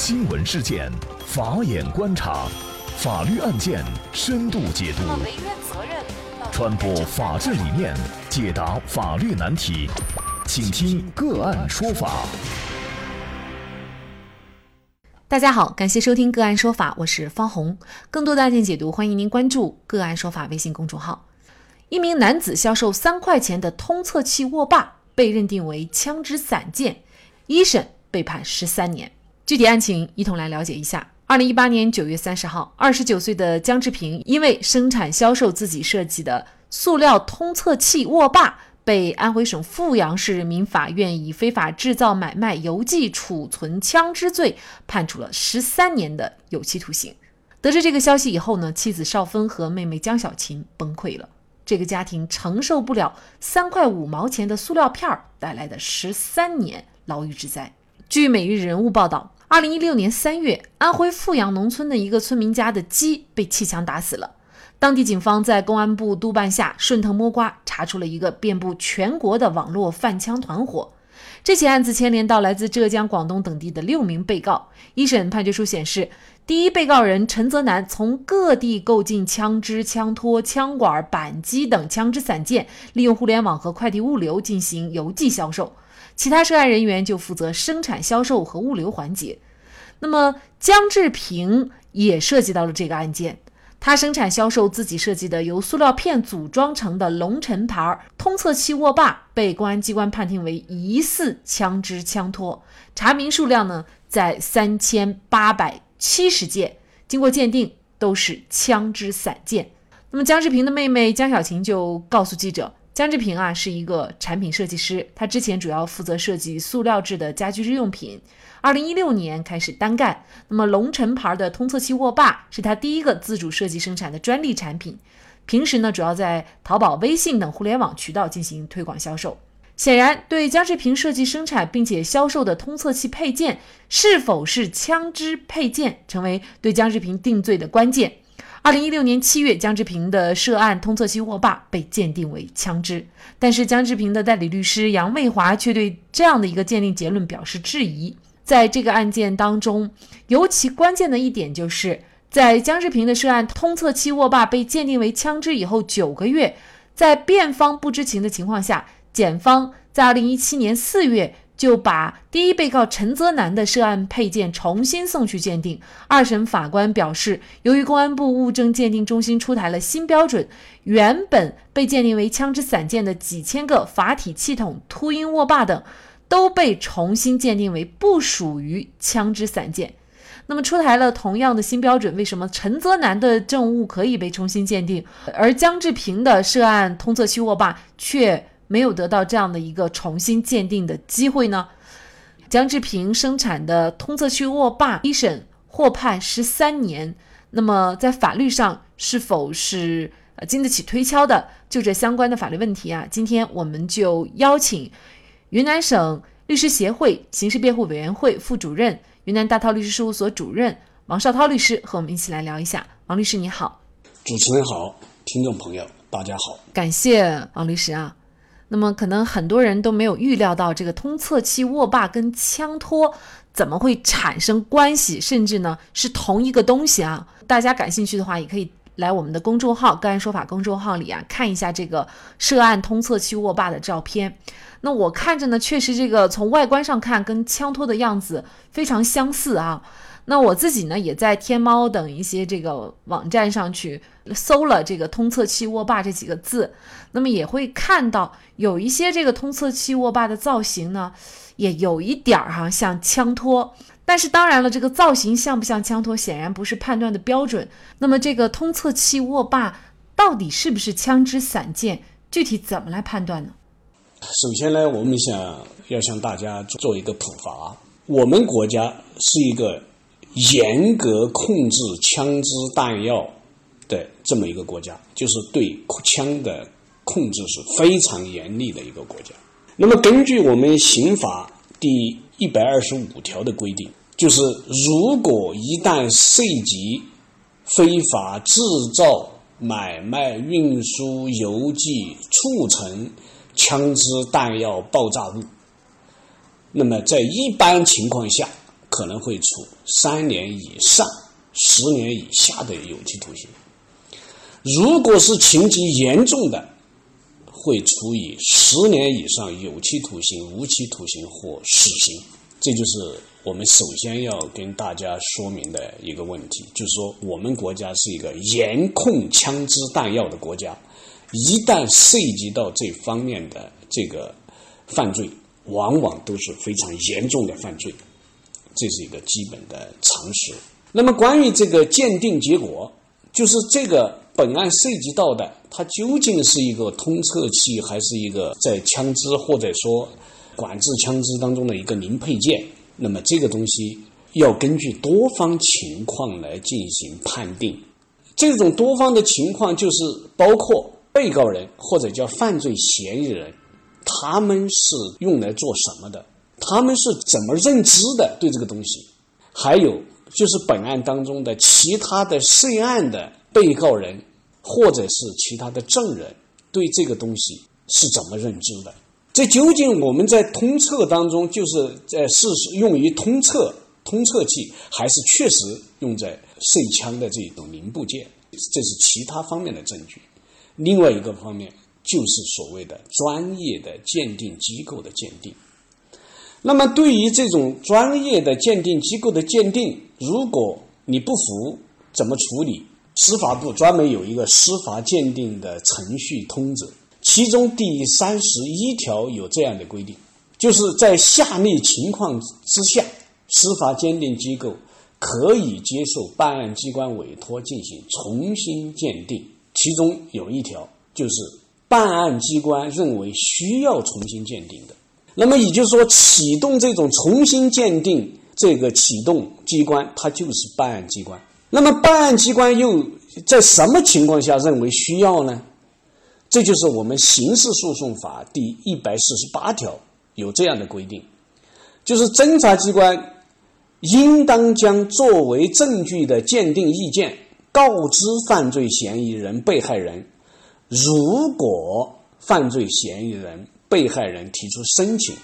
新闻事件，法眼观察，法律案件深度解读，传播法治理念，解答法律难题，请听个案说法。大家好，感谢收听个案说法，我是方红。更多的案件解读，欢迎您关注个案说法微信公众号。一名男子销售三块钱的通测器握把，被认定为枪支散件，一审被判十三年。具体案情一同来了解一下。二零一八年九月三十号，二十九岁的江志平因为生产销售自己设计的塑料通测器握把，被安徽省阜阳市人民法院以非法制造、买卖、邮寄、储存枪支罪判处了十三年的有期徒刑。得知这个消息以后呢，妻子邵芬和妹妹江小琴崩溃了。这个家庭承受不了三块五毛钱的塑料片儿带来的十三年牢狱之灾。据《每日人物》报道。二零一六年三月，安徽阜阳农村的一个村民家的鸡被气枪打死了。当地警方在公安部督办下，顺藤摸瓜查出了一个遍布全国的网络贩枪团伙。这起案子牵连到来自浙江、广东等地的六名被告。一审判决书显示，第一被告人陈泽南从各地购进枪支、枪托、枪管、扳机等枪支散件，利用互联网和快递物流进行邮寄销售。其他涉案人员就负责生产、销售和物流环节。那么江志平也涉及到了这个案件，他生产、销售自己设计的由塑料片组装成的龙辰牌通测器握把，被公安机关判定为疑似枪支枪托，查明数量呢在三千八百七十件，经过鉴定都是枪支散件。那么江志平的妹妹江小琴就告诉记者。江志平啊是一个产品设计师，他之前主要负责设计塑料制的家居日用品。二零一六年开始单干。那么龙辰牌的通厕器握把是他第一个自主设计生产的专利产品。平时呢主要在淘宝、微信等互联网渠道进行推广销售。显然，对江志平设计生产并且销售的通测器配件是否是枪支配件，成为对江志平定罪的关键。二零一六年七月，江志平的涉案通测器握把被鉴定为枪支，但是江志平的代理律师杨卫华却对这样的一个鉴定结论表示质疑。在这个案件当中，尤其关键的一点就是，在江志平的涉案通测器握把被鉴定为枪支以后九个月，在辩方不知情的情况下，检方在二零一七年四月。就把第一被告陈泽南的涉案配件重新送去鉴定。二审法官表示，由于公安部物证鉴定中心出台了新标准，原本被鉴定为枪支散件的几千个阀体气筒、秃鹰握把等，都被重新鉴定为不属于枪支散件。那么，出台了同样的新标准，为什么陈泽南的证物可以被重新鉴定，而江志平的涉案通测器握把却？没有得到这样的一个重新鉴定的机会呢？江志平生产的通策区握把一审获判十三年，那么在法律上是否是呃经得起推敲的？就这相关的法律问题啊，今天我们就邀请云南省律师协会刑事辩护委员会副主任、云南大韬律师事务所主任王绍涛律师和我们一起来聊一下。王律师你好，主持人好，听众朋友大家好，感谢王律师啊。那么可能很多人都没有预料到，这个通侧器握把跟枪托怎么会产生关系，甚至呢是同一个东西啊？大家感兴趣的话，也可以来我们的公众号“个案说法”公众号里啊，看一下这个涉案通侧器握把的照片。那我看着呢，确实这个从外观上看，跟枪托的样子非常相似啊。那我自己呢，也在天猫等一些这个网站上去搜了这个“通测器握把”这几个字，那么也会看到有一些这个通测器握把的造型呢，也有一点儿哈像枪托。但是当然了，这个造型像不像枪托，显然不是判断的标准。那么这个通测器握把到底是不是枪支散件，具体怎么来判断呢？首先呢，我们想要向大家做一个普法，我们国家是一个。严格控制枪支弹药的这么一个国家，就是对枪的控制是非常严厉的一个国家。那么，根据我们刑法第一百二十五条的规定，就是如果一旦涉及非法制造、买卖、运输、邮寄、储存枪支弹药、爆炸物，那么在一般情况下。可能会处三年以上十年以下的有期徒刑；如果是情节严重的，会处以十年以上有期徒刑、无期徒刑或死刑。这就是我们首先要跟大家说明的一个问题，就是说我们国家是一个严控枪支弹药的国家，一旦涉及到这方面的这个犯罪，往往都是非常严重的犯罪，这是一个基本的常识。那么关于这个鉴定结果，就是这个本案涉及到的，它究竟是一个通测器，还是一个在枪支或者说？管制枪支当中的一个零配件，那么这个东西要根据多方情况来进行判定。这种多方的情况就是包括被告人或者叫犯罪嫌疑人，他们是用来做什么的？他们是怎么认知的对这个东西？还有就是本案当中的其他的涉案的被告人或者是其他的证人对这个东西是怎么认知的？这究竟我们在通测当中，就是在是用于通测通测器，还是确实用在射枪的这种零部件？这是其他方面的证据。另外一个方面就是所谓的专业的鉴定机构的鉴定。那么，对于这种专业的鉴定机构的鉴定，如果你不服，怎么处理？司法部专门有一个司法鉴定的程序通则。其中第三十一条有这样的规定，就是在下列情况之下，司法鉴定机构可以接受办案机关委托进行重新鉴定。其中有一条就是办案机关认为需要重新鉴定的，那么也就是说，启动这种重新鉴定，这个启动机关它就是办案机关。那么办案机关又在什么情况下认为需要呢？这就是我们刑事诉讼法第一百四十八条有这样的规定，就是侦查机关应当将作为证据的鉴定意见告知犯罪嫌疑人、被害人。如果犯罪嫌疑人、被害人提出申请，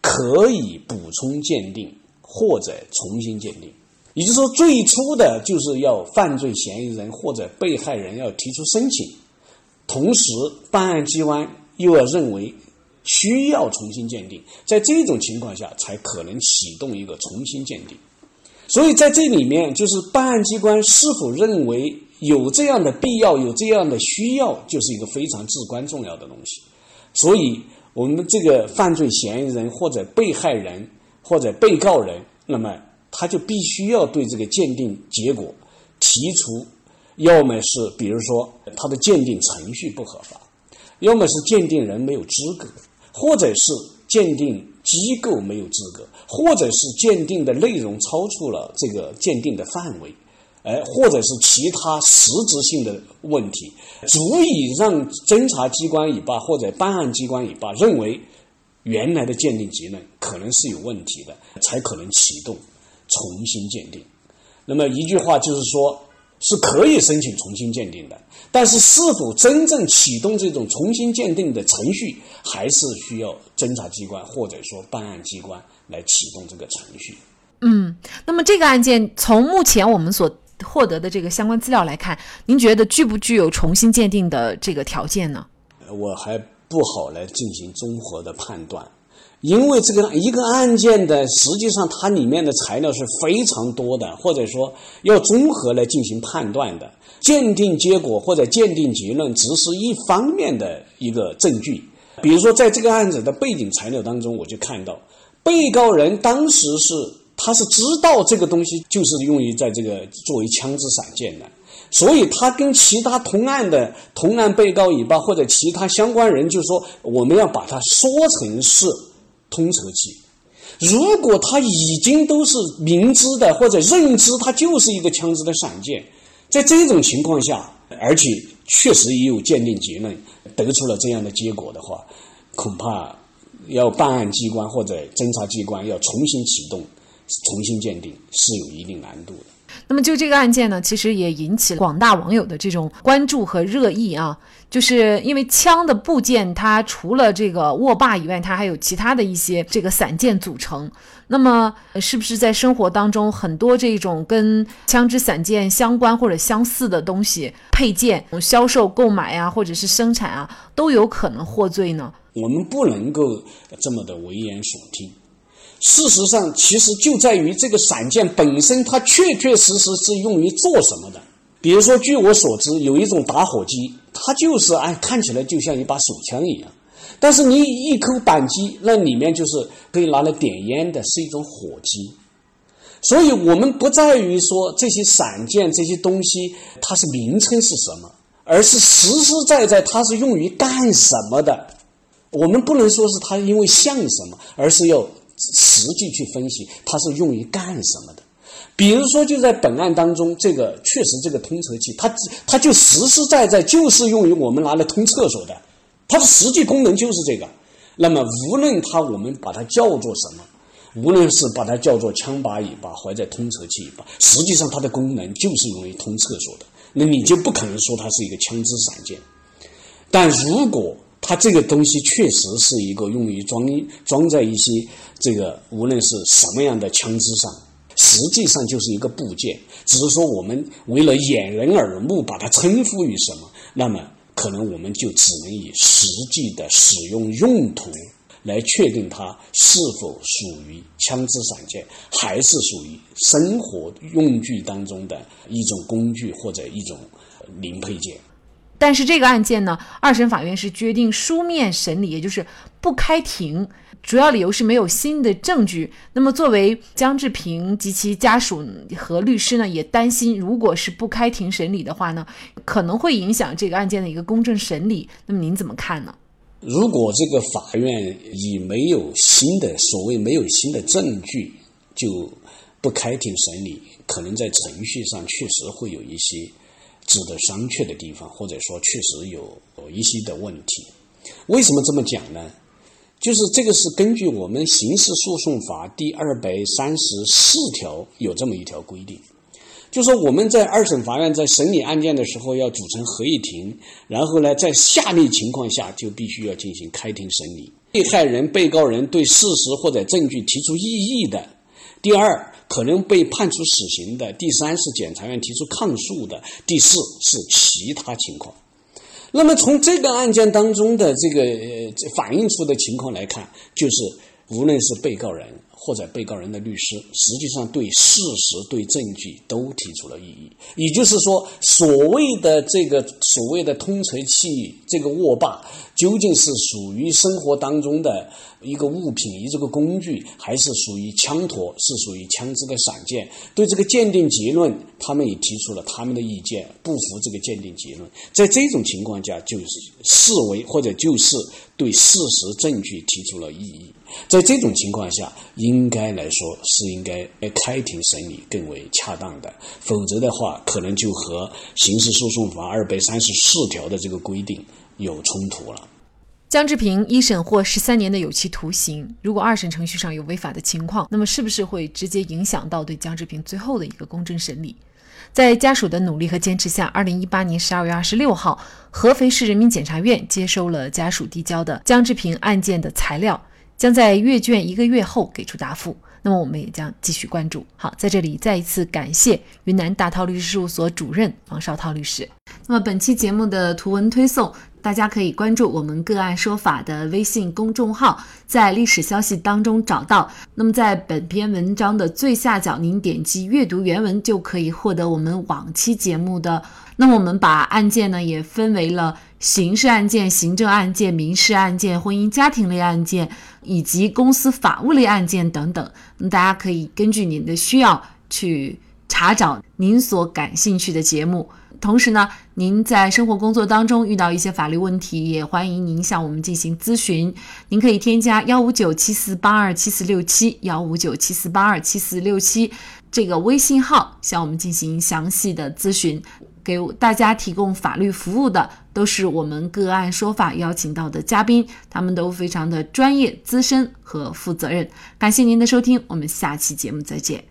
可以补充鉴定或者重新鉴定。也就是说，最初的就是要犯罪嫌疑人或者被害人要提出申请。同时，办案机关又要认为需要重新鉴定，在这种情况下才可能启动一个重新鉴定。所以，在这里面，就是办案机关是否认为有这样的必要、有这样的需要，就是一个非常至关重要的东西。所以，我们这个犯罪嫌疑人或者被害人或者被告人，那么他就必须要对这个鉴定结果提出。要么是，比如说他的鉴定程序不合法，要么是鉴定人没有资格，或者是鉴定机构没有资格，或者是鉴定的内容超出了这个鉴定的范围，哎，或者是其他实质性的问题，足以让侦查机关也罢或者办案机关也罢认为原来的鉴定结论可能是有问题的，才可能启动重新鉴定。那么一句话就是说。是可以申请重新鉴定的，但是是否真正启动这种重新鉴定的程序，还是需要侦查机关或者说办案机关来启动这个程序。嗯，那么这个案件从目前我们所获得的这个相关资料来看，您觉得具不具有重新鉴定的这个条件呢？我还不好来进行综合的判断。因为这个一个案件的，实际上它里面的材料是非常多的，或者说要综合来进行判断的。鉴定结果或者鉴定结论只是一方面的一个证据。比如说，在这个案子的背景材料当中，我就看到，被告人当时是他是知道这个东西就是用于在这个作为枪支散件的，所以他跟其他同案的同案被告以吧，或者其他相关人，就是说我们要把它说成是。通测器，如果他已经都是明知的或者认知，它就是一个枪支的散件，在这种情况下，而且确实也有鉴定结论得出了这样的结果的话，恐怕要办案机关或者侦查机关要重新启动重新鉴定是有一定难度的。那么就这个案件呢，其实也引起了广大网友的这种关注和热议啊。就是因为枪的部件，它除了这个握把以外，它还有其他的一些这个散件组成。那么，是不是在生活当中很多这种跟枪支散件相关或者相似的东西配件销售、购买啊，或者是生产啊，都有可能获罪呢？我们不能够这么的危言耸听。事实上，其实就在于这个散件本身，它确确实实是用于做什么的。比如说，据我所知，有一种打火机。它就是哎，看起来就像一把手枪一样，但是你一扣扳机，那里面就是可以拿来点烟的，是一种火机。所以，我们不在于说这些散件这些东西它是名称是什么，而是实实在在它是用于干什么的。我们不能说是它因为像什么，而是要实际去分析它是用于干什么的。比如说，就在本案当中，这个确实这个通车器，它它就实实在在就是用于我们拿来通厕所的，它的实际功能就是这个。那么，无论它我们把它叫做什么，无论是把它叫做枪把、尾巴，或者通车器尾巴，实际上它的功能就是用于通厕所的。那你就不可能说它是一个枪支散件。但如果它这个东西确实是一个用于装装在一些这个无论是什么样的枪支上。实际上就是一个部件，只是说我们为了掩人耳目，把它称呼于什么，那么可能我们就只能以实际的使用用途来确定它是否属于枪支散件，还是属于生活用具当中的一种工具或者一种零配件。但是这个案件呢，二审法院是决定书面审理，也就是不开庭。主要理由是没有新的证据。那么，作为江志平及其家属和律师呢，也担心，如果是不开庭审理的话呢，可能会影响这个案件的一个公正审理。那么，您怎么看呢？如果这个法院以没有新的所谓没有新的证据就不开庭审理，可能在程序上确实会有一些值得商榷的地方，或者说确实有有一些的问题。为什么这么讲呢？就是这个是根据我们刑事诉讼法第二百三十四条有这么一条规定，就说我们在二审法院在审理案件的时候要组成合议庭，然后呢，在下列情况下就必须要进行开庭审理：被害人、被告人对事实或者证据提出异议的；第二，可能被判处死刑的；第三是检察院提出抗诉的；第四是其他情况。那么从这个案件当中的这个反映出的情况来看，就是无论是被告人或者被告人的律师，实际上对事实、对证据都提出了异议。也就是说，所谓的这个所谓的通锤器这个握把，究竟是属于生活当中的？一个物品，一这个工具，还是属于枪托，是属于枪支的散件。对这个鉴定结论，他们也提出了他们的意见，不服这个鉴定结论。在这种情况下，就是视为或者就是对事实证据提出了异议。在这种情况下，应该来说是应该开庭审理更为恰当的，否则的话，可能就和刑事诉讼法二百三十四条的这个规定有冲突了。江志平一审获十三年的有期徒刑。如果二审程序上有违法的情况，那么是不是会直接影响到对江志平最后的一个公正审理？在家属的努力和坚持下，二零一八年十二月二十六号，合肥市人民检察院接收了家属递交的江志平案件的材料，将在阅卷一个月后给出答复。那么我们也将继续关注。好，在这里再一次感谢云南大韬律师事务所主任王绍涛律师。那么本期节目的图文推送。大家可以关注我们“个案说法”的微信公众号，在历史消息当中找到。那么在本篇文章的最下角，您点击阅读原文就可以获得我们往期节目的。那么我们把案件呢也分为了刑事案件、行政案件、民事案件、婚姻家庭类案件以及公司法务类案件等等。大家可以根据您的需要去查找您所感兴趣的节目。同时呢，您在生活工作当中遇到一些法律问题，也欢迎您向我们进行咨询。您可以添加幺五九七四八二七四六七幺五九七四八二七四六七这个微信号，向我们进行详细的咨询。给大家提供法律服务的都是我们个案说法邀请到的嘉宾，他们都非常的专业、资深和负责任。感谢您的收听，我们下期节目再见。